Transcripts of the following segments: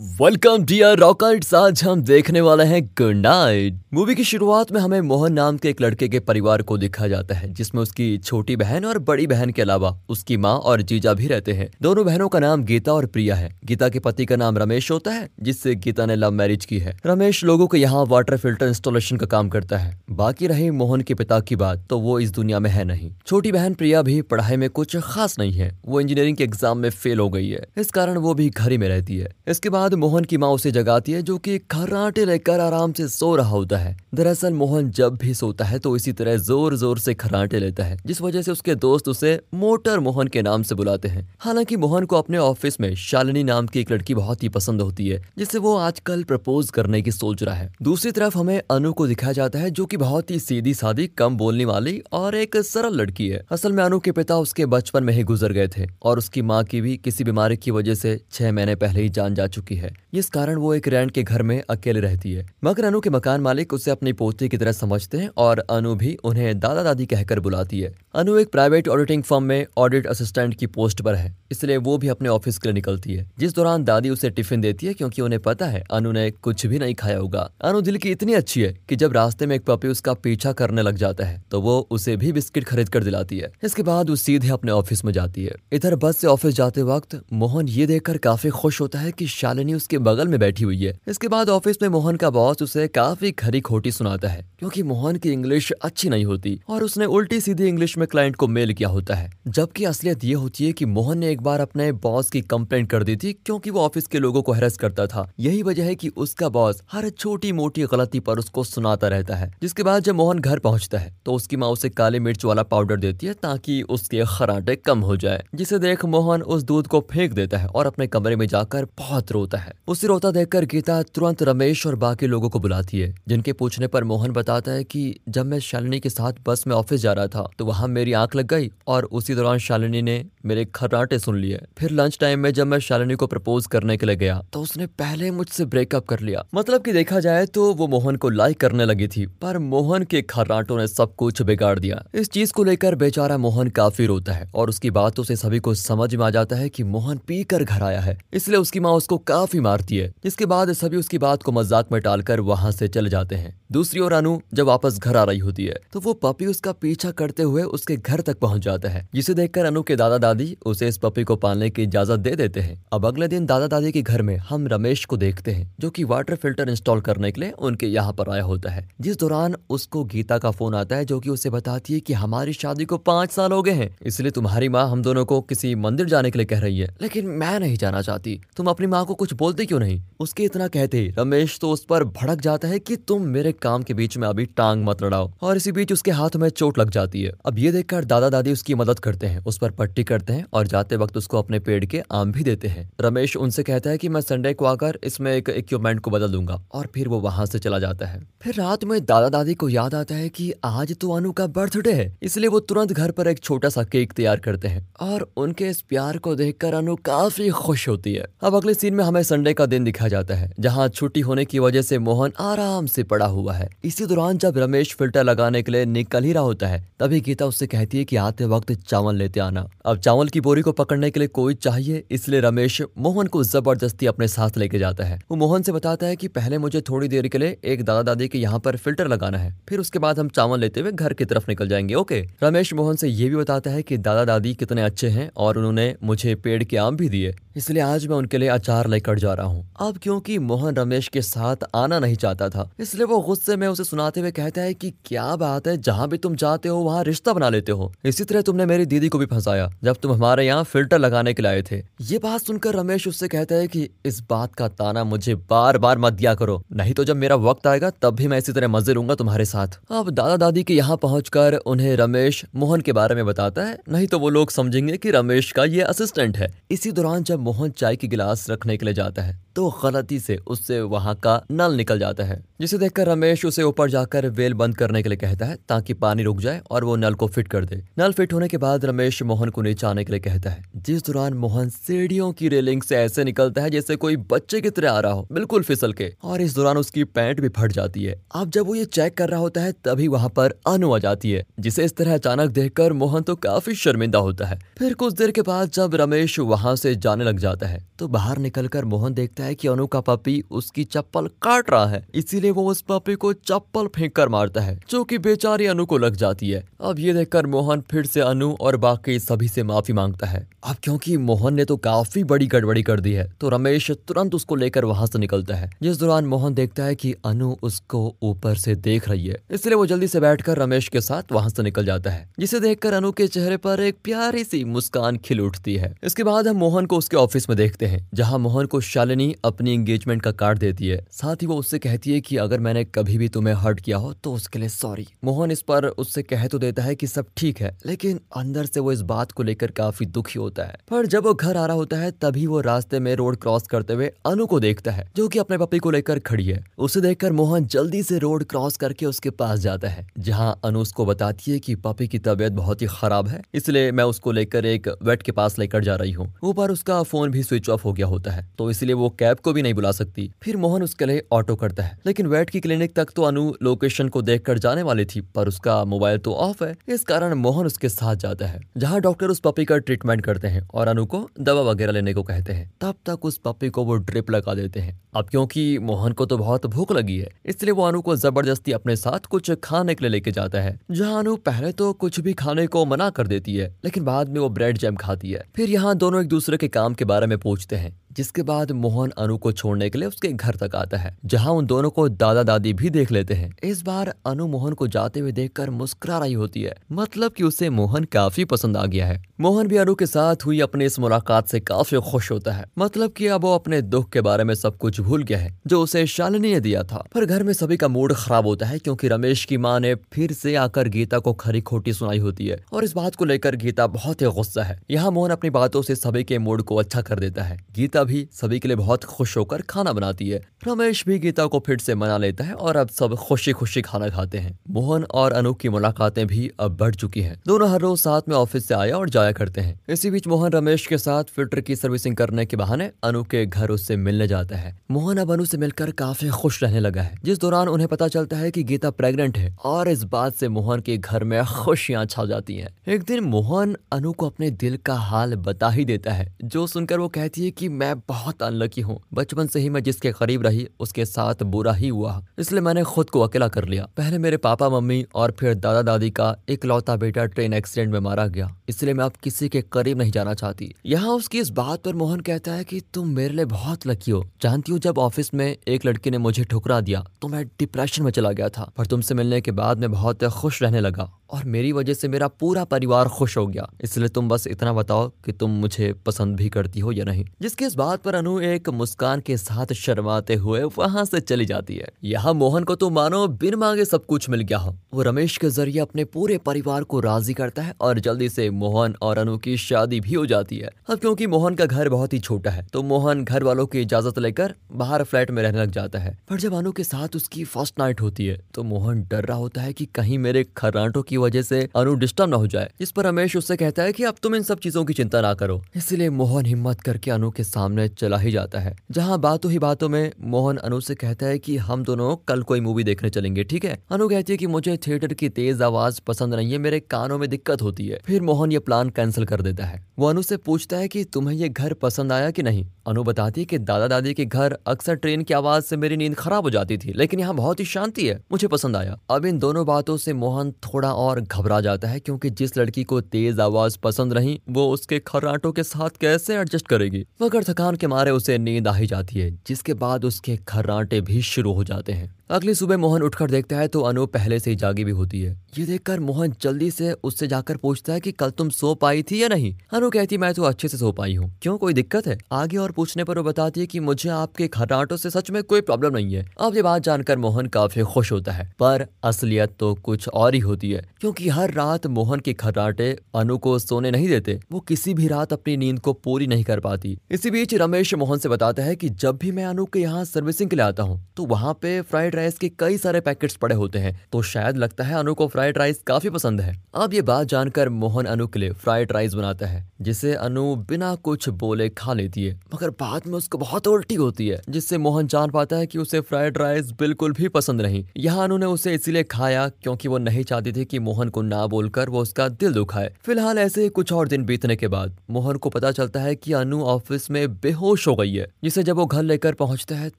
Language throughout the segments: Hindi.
वेलकम डियर रॉकर्ट्स आज हम देखने वाले हैं गुड नाइट मूवी की शुरुआत में हमें मोहन नाम के एक लड़के के परिवार को दिखा जाता है, जिसमें उसकी छोटी बहन और बड़ी बहन के अलावा उसकी माँ और जीजा भी रहते हैं। दोनों बहनों का नाम गीता और प्रिया है। गीता के पति का नाम रमेश होता है, जिससे गीता ने लव मैरिज की है। रमेश लोगों के यहाँ वाटर फ़िल्टर इंस्टॉलेशन का काम करता है। बाकी रही मोहन के पिता की बात तो वो इस दुनिया में है नहीं। छोटी बहन प्रिया भी पढ़ाई में कुछ खास नहीं है। वो इंजीनियरिंग के एग्ज़ाम में फेल हो गई है। इस कारण वो भी घर ही में रहती है। इसके बाद बाद मोहन की माँ उसे जगाती है, जो कि खर्राटे लेकर आराम से सो रहा होता है। दरअसल मोहन जब भी सोता है तो इसी तरह ज़ोर ज़ोर से खर्राटे लेता है, जिस वजह से उसके दोस्त उसे मोटर मोहन के नाम से बुलाते हैं। हालाँकि मोहन को अपने ऑफ़िस में शालिनी नाम की एक लड़की बहुत ही पसंद होती है, जिसे वो आजकल प्रपोज करने की सोच रहा है। दूसरी तरफ़ हमें अनु को दिखाया जाता है, जो की बहुत ही सीधी सादी कम बोलने वाली और एक सरल लड़की है। असल में अनु के पिता उसके बचपन में ही गुजर गए थे, और उसकी माँ की भी किसी बीमारी की वजह से छह महीने पहले ही जान जा चुकी है। इस कारण वो एक रेंट के घर में अकेले रहती है। मगर अनु के मकान मालिक उसे अपनी पोती की तरह समझते हैं और अनु भी उन्हें दादा दादी कहकर बुलाती है। अनु एक प्राइवेट ऑडिटिंग फर्म में ऑडिट असिस्टेंट की पोस्ट पर है, इसलिए वो भी अपने ऑफ़िस के लिए निकलती है। जिस दौरान दादी उसे टिफ़िन देती है, क्योंकि उन्हें पता है अनु ने कुछ भी नहीं खाया होगा। अनु दिल की इतनी अच्छी है कि जब रास्ते में एक पपी उसका पीछा करने लग जाता है तो वो उसे भी बिस्किट खरीद कर दिलाती है। इसके बाद वो सीधे अपने ऑफ़िस में जाती है। इधर बस से ऑफ़िस जाते वक्त मोहन ये देखकर काफ़ी खुश होता है की शालिनी उसके बगल में बैठी हुई है। इसके बाद ऑफ़िस में मोहन का बॉस उसे काफ़ी खरी खोटी सुनाता है, क्योंकि मोहन की इंग्लिश अच्छी नहीं होती और उसने उल्टी सीधी इंग्लिश में क्लाइंट को मेल किया होता है। जबकि असलियत ये होती है कि मोहन ने एक बार अपने बॉस की कंप्लेंट कर दी थी, क्योंकि वो ऑफ़िस के लोगों को हेरस करता था। यही वजह है कि उसका बॉस हर छोटी मोटी गलती पर उसको सुनाता रहता है, जिसके बाद जब मोहन घर पहुँचता है तो उसकी माँ उसे काले मिर्च वाला पाउडर देती है ताकि उसके खराटे कम हो जाए, जिसे देख मोहन उस दूध को फेंक देता है और अपने कमरे में जाकर बहुत रोता है। उसे रोता देखकर गीता तुरंत रमेश और बाकी लोगों को बुलाती है, जिनके पूछने पर मोहन बताता है कि जब मैं शालिनी के साथ बस में ऑफ़िस जा रहा था तो वहाँ मेरी आँख लग गई और उसी दौरान शालिनी ने मेरे खर्राटे सुन लिए। फिर लंच टाइम में जब मैं शालिनी को प्रपोज करने के लिए गया तो उसने पहले मुझसे ब्रेकअप कर लिया। मतलब कि देखा जाए तो वो मोहन को लाइक करने लगी थी, पर मोहन के खर्राटों ने सब कुछ बिगाड़ दिया। इस चीज़ को लेकर बेचारा मोहन काफ़ी रोता है और उसकी बातों से सभी को समझ में आ जाता है कि मोहन पी कर घर आया है, इसलिए उसकी माँ उसको काफ़ी मारती है, जिसके बाद सभी उसकी बात को मज़ाक में टालकर वहाँ से चले जाते हैं। दूसरी ओर अनु, जब वापस घर आ रही होती है तो वो पपी उसका पीछा करते हुए उसके घर तक पहुँच जाता है, जिसे देखकर अनु के दादा दादी उसे इस पपी को पालने की इजाज़त दे देते हैं। अब अगले दिन दादा दादी के घर में हम रमेश को देखते हैं, जो की वाटर फ़िल्टर इंस्टॉल करने के लिए उनके यहाँ पर आया होता है। जिस दौरान उसको गीता का फ़ोन आता है, जो की उसे बताती है की हमारी शादी को पाँच साल हो गए हैं, इसलिए तुम्हारी माँ हम दोनों को किसी मंदिर जाने के लिए कह रही है। लेकिन मैं नहीं जाना चाहती। तुम अपनी माँ को कुछ बोलते क्यों नहीं? उसके इतना कहते, रमेश तो उस पर भड़क जाता है कि तुम मेरे काम के बीच में अभी टांग मत लड़ाओ और इसी बीच उसके हाथ में चोट लग जाती है। अब ये देखकर दादा दादी उसकी मदद करते हैं, उस पर पट्टी करते हैं और जाते वक्त उसको अपने पेड़ के आम भी देते हैं। रमेश उनसे कहता है कि मैं संडे को आकर इसमें एक इक्विपमेंट को बदल दूँगा और फिर वो वहाँ से चला जाता है। फिर रात में दादा दादी को याद आता है कि आज तो अनु का बर्थडे है, इसलिए वो तुरंत घर पर एक छोटा सा केक तैयार करते हैं और उनके इस प्यार को देखकर अनु काफ़ी खुश होती है। अब अगले सीन में हमें संडे का दिन दिखाया जाता है, जहाँ छुट्टी होने की वजह से मोहन आराम से पड़ा हुआ है। इसी दौरान जब रमेश फ़िल्टर लगाने के लिए निकल ही रहा होता है, तभी गीता उससे कहती है कि आते वक्त चावल लेते आना। अब चावल की बोरी को पकड़ने के लिए कोई चाहिए, इसलिए रमेश मोहन को ज़बरदस्ती अपने साथ लेके जाता है। वो मोहन से बताता है की पहले मुझे थोड़ी देर के लिए एक दादा दादी के यहाँ पर फ़िल्टर लगाना है, फिर उसके बाद हम चावल लेते हुए घर की तरफ़ निकल जाएँगे, ओके? रमेश मोहन से ये भी बताता है की दादा दादी कितने अच्छे हैं और उन्होंने मुझे पेड़ के आम भी दिए, इसलिए आज मैं उनके लिए अचार लेकर जा रहा हूँ। अब क्योंकि मोहन रमेश के साथ आना नहीं चाहता था, इसलिए वो गुस्से में उसे सुनाते हुए कहता है कि क्या बात है, जहाँ भी तुम जाते हो, वहाँ रिश्ता बना लेते हो। इसी तरह तुमने मेरी दीदी को भी फंसाया, जब तुम हमारे यहाँ फ़िल्टर लगाने के लिए थे। ये बात सुनकर रमेश उससे कहता है कि, इस बात का ताना मुझे बार बार मत दिया करो, नहीं तो जब मेरा वक्त आएगा, तब भी मैं इसी तरह मज़े लूँगा तुम्हारे साथ। अब दादा दादी के यहाँ पहुँच उन्हें रमेश मोहन के बारे में बताता है, नहीं तो वो लोग समझेंगे की रमेश का ये असिस्टेंट है। इसी दौरान जब मोहन चाय की गिलास रखने के लिए जाता है। तो गलती से उससे वहाँ का नल निकल जाता है, जिसे देखकर रमेश उसे ऊपर जाकर वेल बंद करने के लिए कहता है, ताकि पानी रुक जाए और वो नल को फिट कर दे। नल फिट होने के बाद रमेश मोहन को नीचे आने के लिए कहता है। जिस दौरान मोहन सीढ़ियों की रेलिंग से ऐसे निकलता है जैसे कोई बच्चे की तरह आ रहा हो, बिल्कुल फिसल के, और इस दौरान उसकी पैंट भी फट जाती है। अब जब वो ये चेक कर रहा होता है, तभी वहाँ पर अनु आ जाती है, जिसे इस तरह अचानक देखकर मोहन तो काफ़ी शर्मिंदा होता है। फिर कुछ देर के बाद जब रमेश वहाँ से जाने लग जाता है तो बाहर निकलकर मोहन देखता है कि अनु का पपी उसकी चप्पल काट रहा है। इसीलिए वो उस पपी को चप्पल फेंक कर मारता है, जो कि बेचारी अनु को लग जाती है। अब ये देखकर मोहन फिर से अनु और बाकी सभी से माफ़ी माँगता है। अब क्योंकि मोहन ने तो काफ़ी बड़ी गड़बड़ी कर दी है तो रमेश तुरंत उसको लेकर वहाँ से निकलता है। जिस दौरान मोहन देखता है कि अनु उसको ऊपर से देख रही है, इसलिए वो जल्दी से बैठकर रमेश के साथ वहाँ से निकल जाता है, जिसे देखकर अनु के चेहरे पर एक प्यारी सी मुस्कान खिल उठती है। इसके बाद हम मोहन को उसके ऑफ़िस में देखते हैं, जहाँ मोहन को शालिनी अपनी एंगेजमेंट का कार्ड देती है साथ ही वो उससे कहती है कि अगर मैंने कभी भी तुम्हें हर्ट किया हो तो उसके लिए सॉरी मोहन इस पर उससे कह तो देता है कि सब ठीक है, लेकिन अंदर से वो इस बात को लेकर काफ़ी दुखी होता है। पर जब वो घर आ रहा होता है, तभी वो रास्ते में रोड क्रॉस करते हुए अनु को देखता है, जो की अपने पपी को लेकर खड़ी है। उसे देखकर मोहन जल्दी से रोड क्रॉस करके उसके पास जाता है, जहाँ अनु उसको बताती है की पपी की तबीयत बहुत ही खराब है, इसलिए मैं उसको लेकर एक वेट के पास लेकर जा रही हूँ। ऊपर उसका फ़ोन भी स्विच ऑफ़ हो गया होता है तो इसलिए वो कैब को भी नहीं बुला सकती। फिर मोहन उसके लिए ऑटो करता है। लेकिन वेट की क्लिनिक तक तो अनु लोकेशन को देख जाने वाली थी, पर उसका मोबाइल तो ऑफ़ है। इस कारण मोहन उसके साथ जाता है, जहाँ डॉक्टर उस पपी का ट्रीटमेंट करते हैं और अनु को दवा वगैरह लेने को कहते हैं। तब तक उस पपी को वो ड्रिप लगा देते हैं। अब क्योंकि मोहन को तो बहुत भूख लगी है, इसलिए वो अनु को ज़बरदस्ती अपने साथ कुछ खाने के लिए लेके जाता है, जहाँ अनु पहले तो कुछ भी खाने को मना कर देती है, लेकिन बाद में वो ब्रेड जैम खाती है। फिर यहाँ दोनों एक दूसरे के काम के बारे में पूछते हैं। जिसके बाद मोहन अनु को छोड़ने के लिए उसके घर तक आता है, जहाँ उन दोनों को दादा दादी भी देख लेते हैं। इस बार अनु मोहन को जाते हुए देखकर मुस्कुरा रही होती है मतलब कि उसे मोहन काफ़ी पसंद आ गया है। मोहन भी अनु के साथ हुई अपनी इस मुलाकात से काफ़ी खुश होता है मतलब कि अब वो अपने दुख के बारे में सब कुछ भूल गया है, जो उसे शालिनी ने दिया था। पर घर में सभी का मूड खराब होता है, क्योंकि रमेश की माँ ने फिर से आकर गीता को खरी खोटी सुनाई होती है, और इस बात को लेकर गीता बहुत ही गुस्सा है। यहाँ मोहन अपनी बातों से सभी के मूड को अच्छा कर देता है। गीता भी सभी के लिए बहुत खुश होकर खाना बनाती है। रमेश भी गीता को फिर से मना लेता है और अब सब खुशी खुशी खाना खाते हैं। मोहन और अनु की मुलाकातें भी अब बढ़ चुकी हैं। दोनों हर रोज साथ में ऑफ़िस से आया और जाया करते हैं। इसी बीच मोहन रमेश के साथ फ़िल्टर की सर्विसिंग करने के बहाने अनु के घर उससे मिलने जाता है। मोहन अब अनु से मिलकर काफ़ी खुश रहने लगा है। जिस दौरान उन्हें पता चलता है की गीता प्रेगनेंट है और इस बात से मोहन के घर में खुशियाँ छा जाती है। एक दिन मोहन अनु को अपने दिल का हाल बता ही देता है, जो सुनकर वो कहती है की मैं बहुत बहुत अनलकी हूँ। बचपन से ही मैं जिसके करीब रही, उसके साथ बुरा ही हुआ। इसलिए मैंने खुद को अकेला कर लिया। पहले मेरे पापा, मम्मी और फिर दादा दादी का एक लौता बेटा ट्रेन एक्सीडेंट में मारा गया। इसलिए मैं अब किसी के करीब नहीं जाना चाहती। यहाँ उसकी इस बात पर मोहन कहता है कि तुम मेरे लिए बहुत लकी हो। जानती हूँ, जब ऑफ़िस में एक लड़की ने मुझे ठुकरा दिया तो मैं डिप्रेशन में चला गया था। पर तुमसे मिलने के बाद मैं बहुत खुश रहने लगा। और मेरी वजह से मेरा पूरा परिवार खुश हो गया। इसलिए तुम बस इतना बताओ कि तुम मुझे पसंद भी करती हो या नहीं। जिसके इस बात पर अनु एक मुस्कान के साथ शर्माते हुए वहाँ से चली जाती है। यहाँ मोहन को तो मानो बिन मांगे सब कुछ मिल गया हो। वो रमेश के ज़रिए अपने पूरे परिवार को राज़ी करता है और जल्दी से मोहन और अनु की शादी भी हो जाती है। अब क्योंकि मोहन का घर बहुत ही छोटा है तो मोहन घर वालों की इजाज़त लेकर बाहर फ्लैट में रहने लग जाता है। पर जब अनु के साथ उसकी फ़र्स्ट नाइट होती है तो मोहन डर रहा होता है की कहीं मेरे खराटों की वजह से अनु डिस्टर्ब न हो जाए। इस पर रमेश उससे कहता है कि अब तुम इन सब चीज़ों की चिंता ना करो। इसलिए मोहन हिम्मत करके अनु के सामने चला ही जाता है। जहाँ बातों ही बातों में मोहन अनु से कहता है कि हम दोनों कल कोई मूवी देखने चलेंगे, ठीक है? अनु कहती है की मुझे थिएटर की तेज आवाज़ पसंद नहीं है, मेरे कानों में दिक्कत होती है। फिर मोहन ये प्लान कैंसिल कर देता है। वो अनु से पूछता है की तुम्हें ये घर पसंद आया की नहीं? अनु बताती है कि दादा दादी के घर अक्सर ट्रेन की आवाज़ से मेरी नींद खराब हो जाती थी, लेकिन यहाँ बहुत ही शांति है, मुझे पसंद आया। अब इन दोनों बातों से मोहन थोड़ा और घबरा जाता है क्योंकि जिस लड़की को तेज आवाज़ पसंद रही, वो उसके खर्राटों के साथ कैसे एडजस्ट करेगी? मगर थकान के मारे उसे नींद आ ही जाती है, जिसके बाद उसके खर्राटे भी शुरू हो जाते हैं। अगली सुबह मोहन उठकर देखता है तो अनु पहले से ही जागी भी होती है। ये देखकर मोहन जल्दी से उससे जाकर पूछता है कि कल तुम सो पाई थी या नहीं? अनु कहती, मैं तो अच्छे से सो पाई हूँ। क्यों? कोई दिक्कत है? आगे और पूछने पर वो बताती है कि मुझे आपके खराटों से सच में कोई प्रॉब्लम नहीं है। अब ये बात जानकर मोहन काफ़ी खुश होता है। पर असलियत तो कुछ और ही होती है। क्योंकि हर रात मोहन के खराटे अनु को सोने नहीं देते। वो किसी भी रात अपनी नींद को पूरी नहीं कर पाती। इसी बीच रमेश मोहन से बताता है की जब भी मैं अनु के यहाँ सर्विसिंग के लिए आता हूँ तो वहाँ पे फ्राइड राइस के कई सारे पैकेट्स पड़े होते हैं तो शायद लगता है अनु को फ्राइड राइस काफ़ी पसंद है। अब ये बात जानकर मोहन अनु के लिए फ्राइड राइस बनाता है, जिसे अनु बिना कुछ बोले खा लेती है, मगर बाद में उसको बहुत उल्टी होती है, जिससे मोहन जान पाता है कि उसे फ्राइड राइस बिल्कुल भी पसंद नहीं। यहाँ अनु ने उसे इसीलिए खाया क्योंकि वो नहीं चाहती थी कि मोहन को ना बोलकर वो उसका दिल दुखाए। फ़िलहाल ऐसे ही कुछ और दिन बीतने के बाद, मोहन को पता चलता है कि अनु ऑफ़िस में बेहोश हो गई है, जिसे जब वो घर लेकर पहुँचता है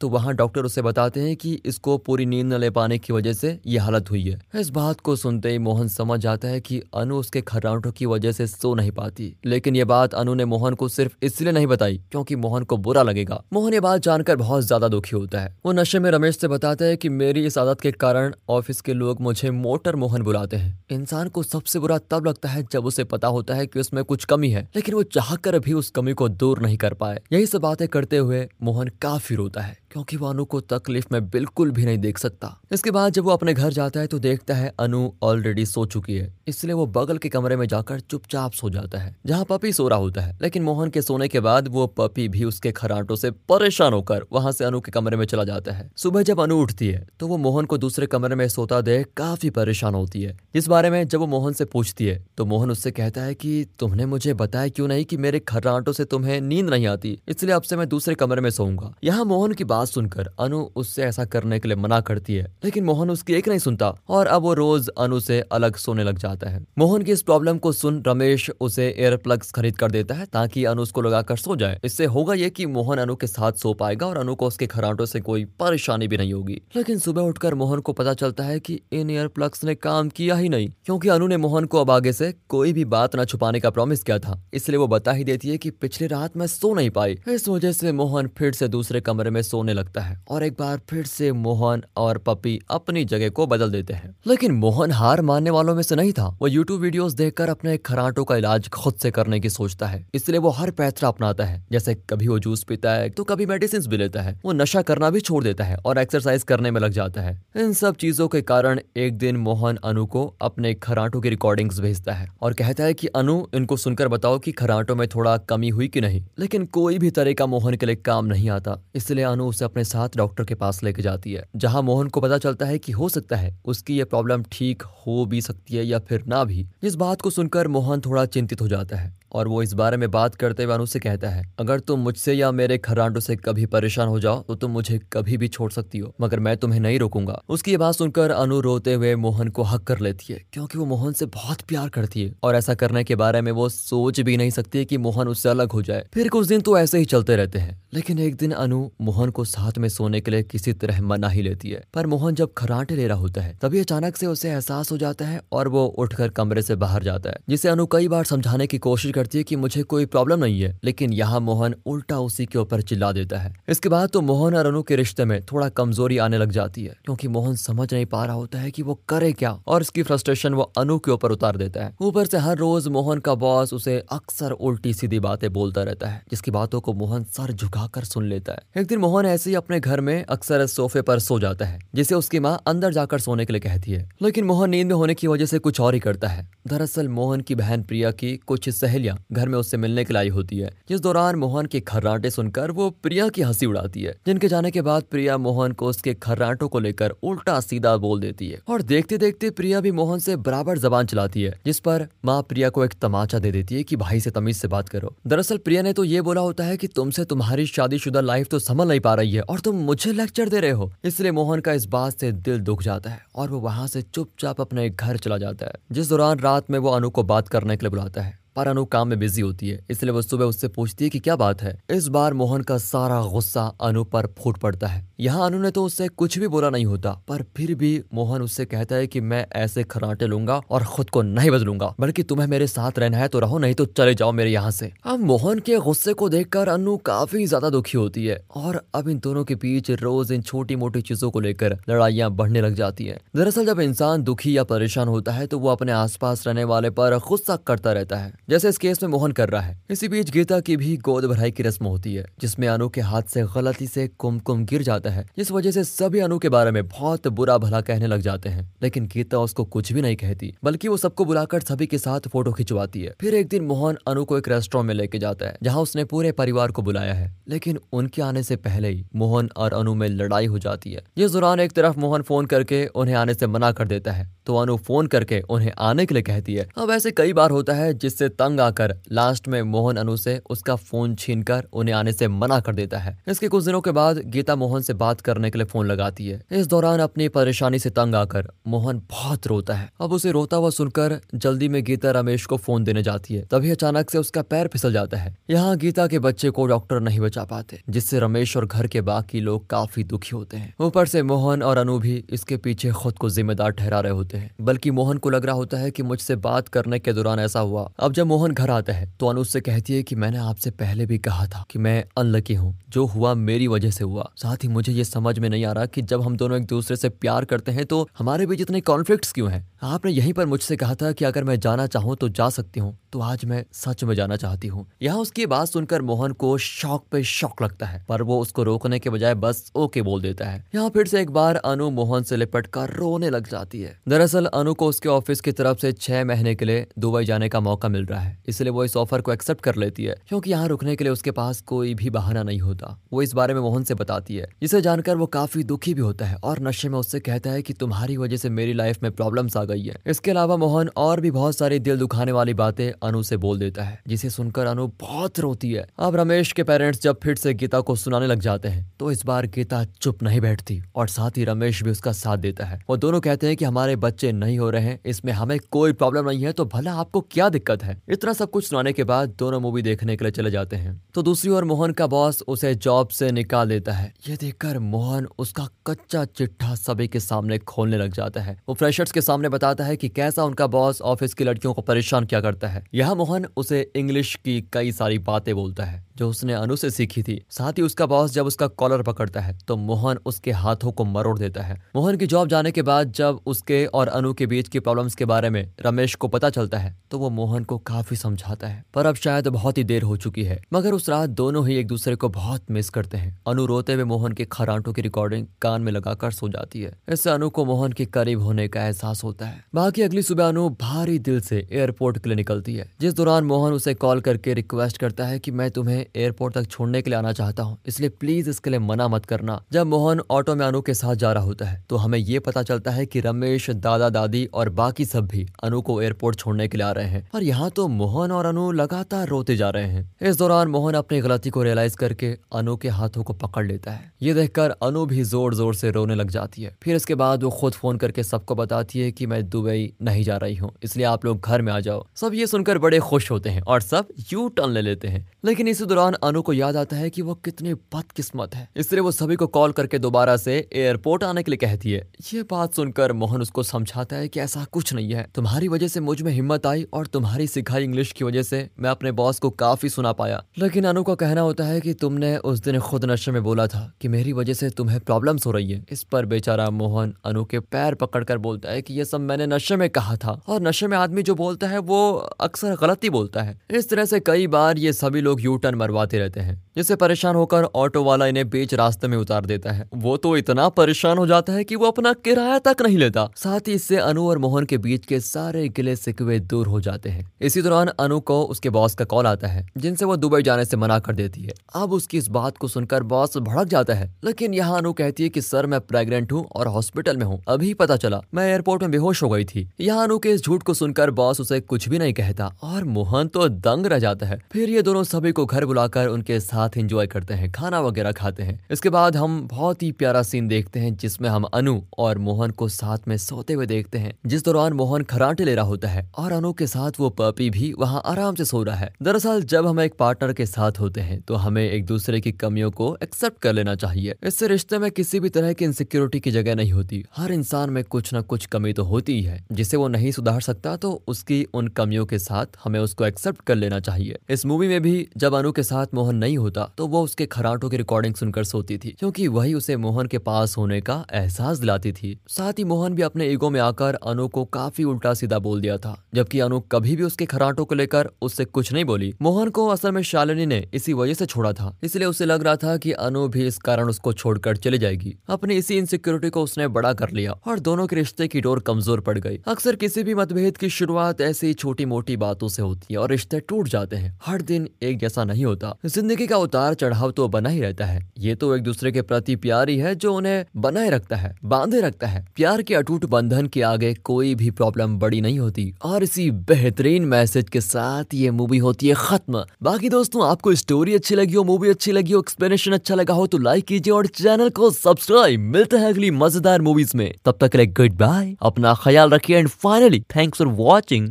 तो वहाँ डॉक्टर उसे बताते हैं कि इसको पूरी नींद न ले पाने की वजह से ये हालत हुई है। इस बात को सुनते ही मोहन समझ जाता है कि अनु उसके खर्राटों की वजह से सो नहीं पाती। लेकिन ये बात अनु ने मोहन को सिर्फ़ इसलिए नहीं बताई क्योंकि मोहन को बुरा लगेगा। मोहन ये बात जानकर बहुत ज़्यादा दुखी होता है। वो नशे में रमेश से बताता है की मेरी इस आदत के कारण ऑफ़िस के लोग मुझे मोटर मोहन बुलाते हैं। इंसान को सबसे बुरा तब लगता है जब उसे पता होता है कि उसमें कुछ कमी है, लेकिन वो चाह भी उस कमी को दूर नहीं कर पाए। यही सब बातें करते हुए मोहन काफ़ी रोता है। क्योंकि वो अनु को तकलीफ़ में बिल्कुल भी नहीं देख सकता। इसके बाद जब वो अपने घर जाता है तो देखता है अनु ऑलरेडी सो चुकी है। इसलिए वो बगल के कमरे में जाकर चुपचाप सो जाता है, जहाँ पपी सो रहा होता है। लेकिन मोहन के सोने के बाद वो पपी भी उसके खराटों से परेशान होकर वहाँ से अनु के कमरे में चला जाता है। सुबह जब अनु उठती है तो वो मोहन को दूसरे कमरे में सोता देख काफ़ी परेशान होती है। इस बारे में जब वो मोहन से पूछती है तो मोहन उससे कहता है कि, तुमने मुझे बताया क्यों नहीं कि मेरे खर्राटों से तुम्हें नींद नहीं आती? इसलिए अब से मैं दूसरे कमरे में सोऊँगा। यहाँ मोहन की बात सुनकर अनु उससे ऐसा करने के लिए मना करती है, लेकिन मोहन उसकी एक नहीं सुनता और अब वो रोज अनु से अलग सोने लग जाता है। मोहन की इस प्रॉब्लम को सुन रमेश उसे एयर प्लग्स खरीद कर देता है ताकि अनु उसको लगाकर सो जाए। इससे होगा ये कि मोहन अनु के साथ सो पाएगा और अनु को उसके खराटों से कोई परेशानी भी नहीं होगी। लेकिन सुबह उठकर मोहन को पता चलता है कि इन एयर प्लग्स ने काम किया ही नहीं, क्योंकि अनु ने मोहन को अब आगे से कोई भी बात न छुपाने का प्रॉमिस किया था। इसलिए वो बता ही देती है की पिछली रात में सो नहीं पाई। इस वजह से मोहन फिर से दूसरे कमरे में सोने लगता है। और एक बार फिर से मोहन और पपी अपनी जगह को बदल देते हैं। लेकिन मोहन हार मानने वालों में से नहीं था। वो यूट्यूब वीडियोस देखकर अपने खराटों का इलाज खुद से करने की सोचता है। इसलिए वो हर पैथरा अपनाता है। जैसे कभी वो जूस पीता है तो कभी मेडिसिन भी लेता है। वो नशा करना भी छोड़ देता है और एक्सरसाइज करने में लग जाता है। इन सब चीज़ों के कारण एक दिन मोहन अनु को अपने खराटों की रिकॉर्डिंग्स भेजता है और कहता है कि, अनु, इनको सुनकर बताओ कि खराटों में थोड़ा कमी हुई कि नहीं? लेकिन कोई भी तरह का मोहन के लिए काम नहीं आता। इसलिए अनु उसे अपने साथ डॉक्टर के पास लेके जाती है। जहाँ मोहन को पता चलता है कि हो सकता है उसकी ये प्रॉब्लम ठीक हो भी सकती है या फिर ना भी। इस बात को सुनकर मोहन थोड़ा चिंतित हो जाता है और वो इस बारे में बात करते हुए अनु से कहता है, अगर तुम मुझसे या मेरे खरांडों से कभी परेशान हो जाओ तो तुम मुझे कभी भी छोड़ सकती हो, मगर मैं तुम्हें नहीं रोकूँगा। उसकी ये बात सुनकर अनु रोते हुए मोहन को हक कर लेती है, क्योंकि वो मोहन से बहुत प्यार करती है और ऐसा करने के बारे में वो सोच भी नहीं सकती कि मोहन उससे अलग हो जाए। फिर कुछ दिन तो ऐसे ही चलते रहते हैं, लेकिन एक दिन अनु मोहन को साथ में सोने के लिए किसी तरह मना ही लेती है। पर मोहन जब खराटे ले रहा होता है, तभी अचानक से उसे एहसास हो जाता है और वो उठकर कमरे से बाहर जाता है, जिसे अनु कई बार समझाने की कोशिश करती है कि मुझे कोई प्रॉब्लम नहीं है, लेकिन यहाँ मोहन उल्टा उसी के ऊपर चिल्ला देता है। इसके बाद तो मोहन और अनु के रिश्ते में थोड़ा कमज़ोरी आने लग जाती है, क्योंकि मोहन समझ नहीं पा रहा होता है कि वो करे क्या, और इसकी फ्रस्ट्रेशन वो अनु के ऊपर उतार देता है। ऊपर से हर रोज मोहन का बॉस उसे अक्सर उल्टी सीधी बातें बोलता रहता है, जिसकी बातों को मोहन सर झुकाकर सुन लेता है। एक दिन मोहन ऐसे ही अपने घर में अक्सर सोफे पर सो जाता है, जिसे उसकी माँ अंदर जाकर सोने के लिए कहती है। लेकिन मोहन नींद में होने की वजह से कुछ और ही करता है। दरअसल मोहन की बहन प्रिया की कुछ सहेलियाँ घर में उससे मिलने के लिए आई होती है, जिस दौरान मोहन के खर्राटे सुनकर वो प्रिया की हँसी उड़ाती है, जिनके जाने के बाद प्रिया मोहन को उसके खर्राटों को लेकर उल्टा सीधा बोल देती है। और देखते देखते प्रिया भी मोहन से बराबर जबान चलाती है, जिस पर माँ प्रिया को एक तमाचा दे देती है की, भाई से तमीज से बात करो। दरअसल प्रिया ने तो ये बोला होता है की, तुमसे तुम्हारी शादीशुदा लाइफ तो संभल नहीं पा रही है और तुम मुझे लेक्चर दे रहे हो। इसलिए मोहन का इस बात से दिल दुख जाता है, और वो वहाँ से चुपचाप अपने घर चला जाता है, जिस दौरान रात में वो अनु को बात करने के लिए बुलाता है। पर अनु काम में बिज़ी होती है, इसलिए वो सुबह उससे पूछती है कि क्या बात है? इस बार मोहन का सारा गुस्सा अनु पर फूट पड़ता है। यहाँ अनु ने तो उससे कुछ भी बोला नहीं होता, पर फिर भी मोहन उससे कहता है कि मैं ऐसे खराटे लूँगा और खुद को नहीं बदलूँगा, बल्कि तुम्हें मेरे साथ रहना है तो रहो, नहीं तो चले जाओ मेरे यहाँ से। अब मोहन के गुस्से को देखकर अनु काफ़ी ज़्यादा दुखी होती है और अब इन दोनों के बीच रोज इन छोटी मोटी चीज़ों को लेकर लड़ाइयाँ बढ़ने लग जाती है। दरअसल जब इंसान दुखी या परेशान होता है तो वो अपने आसपास रहने वाले पर गुस्सा करता रहता है। जैसे इस केस में मोहन कर रहा है। इसी बीच गीता की भी गोद भराई की रस्म होती है, जिसमें अनु के हाथ से गलती से कुमकुम गिर जाता है, जिस वजह से सभी अनु के बारे में बहुत बुरा भला कहने लग जाते हैं। लेकिन गीता उसको कुछ भी नहीं कहती, बल्कि वो सबको बुलाकर सभी के साथ फ़ोटो खिंचवाती है। फिर एक दिन मोहन अनु को एक रेस्टोरेंट में लेके जाता है, जहाँ उसने पूरे परिवार को बुलाया है। लेकिन उनके आने से पहले ही मोहन और अनु में लड़ाई हो जाती है। जिस दौरान एक तरफ़ मोहन फ़ोन करके उन्हें आने से मना कर देता है तो अनु फ़ोन करके उन्हें आने के लिए कहती है। अब ऐसे कई बार होता है जिससे तंग आकर लास्ट में मोहन अनु से उसका फ़ोन छीन कर उन्हें आने से मना कर देता है। इसके कुछ दिनों के बाद गीता मोहन से बात करने के लिए फ़ोन लगाती है। इस दौरान अपनी परेशानी से तंग आकर मोहन बहुत रोता है। अब उसे रोता हुआ सुनकर जल्दी में गीता रमेश को फ़ोन देने जाती है। तभी अचानक से उसका पैर फिसल जाता है। यहाँ गीता के बच्चे को डॉक्टर नहीं बचा पाते, जिससे रमेश और घर के बाकी लोग काफ़ी दुखी होते हैं। ऊपर से मोहन और अनु भी इसके पीछे खुद को जिम्मेदार ठहरा रहे होते हैं। बल्कि मोहन को लग रहा होता है कि मुझसे बात करने के दौरान ऐसा हुआ। अब जब मोहन घर आता है तो अनु से कहती है कि मैंने आपसे पहले भी कहा था कि मैं अनलकी हूँ। जो हुआ मेरी वजह से हुआ। साथ ही मुझे ये समझ में नहीं आ रहा कि जब हम दोनों एक दूसरे से प्यार करते हैं तो हमारे बीच इतने कॉन्फ्लिक्ट क्यों हैं? आपने यहीं पर मुझसे कहा था कि अगर मैं जाना चाहूँ तो जा सकती हूँ। तो आज मैं सच में जाना चाहती हूँ। यहाँ उसकी बात सुनकर मोहन को शौक पे शौक लगता है, पर वो उसको रोकने के बजाय बस ओके बोल देता है। यहाँ फिर से एक बार अनु मोहन से लिपट कर रोने लग जाती है। दरअसल अनु को उसके ऑफ़िस की तरफ़ से छह महीने के लिए दुबई जाने का मौका मिल रहा है, इसलिए वो इस ऑफ़र को एक्सेप्ट कर लेती है, क्योंकि यहाँ रुकने के लिए उसके पास कोई भी बहाना नहीं होता। वो इस बारे में मोहन से बताती है, जिसे जानकर वो काफ़ी दुखी भी होता है और नशे में उससे कहता है कि तुम्हारी वजह से मेरी लाइफ में प्रॉब्लम्स आ गई है। इसके अलावा मोहन और भी बहुत सारी दिल दुखाने वाली बातें अनु से बोल देता है, जिसे सुनकर अनु बहुत रोती है। अब रमेश के पेरेंट्स जब फिर से गीता को सुनाने लग जाते हैं तो इस बार गीता चुप नहीं बैठती और साथ ही रमेश भी उसका साथ देता है। वो दोनों कहते हैं कि हमारे बच्चे नहीं हो रहे हैं, इसमें हमें कोई प्रॉब्लम नहीं है तो भला आपको क्या दिक्कत है? इतना सब कुछ सुनाने के बाद दोनों मूवी देखने के लिए चले जाते हैं। तो दूसरी ओर मोहन का बॉस उसे जॉब से निकाल देता है। ये देखकर मोहन उसका कच्चा चिट्ठा सभी के सामने खोलने लग जाता है। वो फ्रेशर्स के सामने बताता है कि कैसा उनका बॉस ऑफ़िस की लड़कियों को परेशान क्या करता है। यहाँ मोहन उसे इंग्लिश की कई सारी बातें बोलता है। जो उसने अनु से सीखी थी। साथ ही उसका बॉस जब उसका कॉलर पकड़ता है तो मोहन उसके हाथों को मरोड़ देता है। मोहन की जॉब जाने के बाद जब उसके और अनु के बीच की प्रॉब्लम्स के बारे में रमेश को पता चलता है तो वो मोहन को काफ़ी समझाता है। पर अब शायद बहुत ही देर हो चुकी है, मगर उस रात दोनों ही एक दूसरे को बहुत मिस करते हैं। अनु रोते हुए मोहन के खराटों की रिकॉर्डिंग कान में लगाकर सो जाती है। इससे अनु को मोहन के करीब होने का एहसास होता है। बाकी अगली सुबह अनु भारी दिल से एयरपोर्ट के लिए निकलती है। जिस दौरान मोहन उसे कॉल करके रिक्वेस्ट करता है की मैं तुम्हें एयरपोर्ट तक छोड़ने के लिए आना चाहता हूँ। इसलिए प्लीज़ इसके लिए मना मत करना। जब मोहन ऑटो में अनु के साथ जा रहा होता है तो हमें ये पता चलता है कि रमेश, दादा, दादी और बाकी सब भी अनु को एयरपोर्ट छोड़ने के लिए आ रहे हैं। और यहाँ तो मोहन और अनु लगातार रोते जा रहे हैं। इस दौरान मोहन अपनी गलती को रियलाइज़ करके अनु के हाथों को पकड़ लेता है। ये देखकर अनु भी ज़ोर ज़ोर से रोने लग जाती है। फिर इसके बाद वो खुद फ़ोन करके सबको बताती है कि मैं दुबई नहीं जा रही हूँ। इसलिए आप लोग घर में आ जाओ। सब ये सुनकर बड़े खुश होते हैं और सब यू टर्न ले लेते हैं। लेकिन इसी दौरान अनु को याद आता है कि वो कितनी बदकिस्मत है। इसलिए वो सभी को कॉल करके दोबारा से एयरपोर्ट आने के लिए कहती है। ये बात सुनकर मोहन उसको समझाता है कि ऐसा कुछ नहीं है। तुम्हारी वजह से मुझमें हिम्मत आई और तुम्हारी सिखाई इंग्लिश की वजह से मैं अपने बॉस को काफ़ी सुना पाया। लेकिन अनु का कहना होता है कि तुमने उस दिन खुद नशे में बोला था कि मेरी वजह से तुम्हें प्रॉब्लम्स हो रही है। इस पर बेचारा मोहन अनु के पैर पकड़कर बोलता है कि ये सब मैंने नशे में कहा था और नशे में आदमी जो बोलता है वो अक्सर गलत ही बोलता है। इस तरह से कई बार ये सभी लोग यू टर्न मरवाते रहते हैं, जिससे परेशान होकर ऑटो वाला इन्हें बीच रास्ते में उतार देता है। वो तो इतना परेशान हो जाता है कि वो अपना किराया तक नहीं लेता। साथ ही इससे अनु और मोहन के बीच के सारे गिले सिकवे दूर हो जाते हैं। इसी दौरान अनु को उसके बॉस का कॉल आता है, जिनसे वो दुबई जाने से मना कर देती है। अब उसकी इस बात को सुनकर बॉस भड़क जाता है, लेकिन यहाँ अनु कहती है की, सर, मैं प्रेगनेंट हूँ और हॉस्पिटल में हूँ। अभी पता चला, मैं एयरपोर्ट में बेहोश हो गई थी। यहाँ अनु के इस झूठ को सुनकर बॉस उसे कुछ भी नहीं कहता और मोहन तो दंग रह जाता है। फिर ये दोनों सभी को घर बुलाकर उनके साथ एंजॉय करते हैं, खाना वगैरह खाते हैं। इसके बाद हम बहुत ही प्यारा सीन देखते हैं, जिसमें हम अनु और मोहन को साथ में सोते हुए देखते हैं। जिस दौरान मोहन खराटे ले रहा होता है और अनु के साथ वो पपी भी वहाँ आराम से सो रहा है। दरअसल जब हम एक पार्टनर के साथ होते हैं तो हमें एक दूसरे की कमियों को एक्सेप्ट कर लेना चाहिए। इससे रिश्ते में किसी भी तरह की इनसिक्योरिटी की जगह नहीं होती। हर इंसान में कुछ न कुछ कमी तो होती ही है। जिसे वो नहीं सुधार सकता तो उसकी उन कमियों के साथ हमें उसको एक्सेप्ट कर लेना चाहिए। इस मूवी में भी जब अनु के साथ मोहन नहीं होता तो वो उसके खराटों की रिकॉर्डिंग सुनकर सोती थी, क्योंकि वही उसे मोहन के पास होने का एहसास दिलाती थी। साथ ही मोहन भी अपने ईगो में आकर अनु को काफ़ी उल्टा सीधा बोल दिया था, जबकि अनु कभी भी उसके खराटों को लेकर उससे कुछ नहीं बोली। मोहन को असल में शालिनी ने इसी वजह से छोड़ा था, इसलिए उसे लग रहा था कि अनु भी इस कारण उसको छोड़कर चली जाएगी। अपनी इसी इनसिक्योरिटी को उसने बड़ा कर लिया और दोनों के रिश्ते की डोर कमज़ोर पड़ गई। अक्सर किसी भी मतभेद की शुरुआत ऐसी छोटी मोटी बातों से होती है और रिश्ते टूट जाते हैं। हर दिन एक जैसा नहीं होता। ज़िंदगी का उतार चढ़ाव तो बना ही रहता है। ये तो एक दूसरे के प्रति प्यार ही है जो उन्हें बनाए रखता है, बांधे रखता है। प्यार के अटूट बंधन के आगे कोई भी प्रॉब्लम बड़ी नहीं होती और इसी बेहतरीन मैसेज के साथ ये मूवी होती है खत्म। बाकी दोस्तों, आपको स्टोरी अच्छी लगी हो मूवी अच्छी लगी हो एक्सप्लेनेशन अच्छा लगा हो तो लाइक कीजिए और चैनल को सब्सक्राइब मिलते हैं अगली मज़ेदार मूवीज़ में। तब तक गुड बाय अपना ख्याल रखिए and finally thanks for watching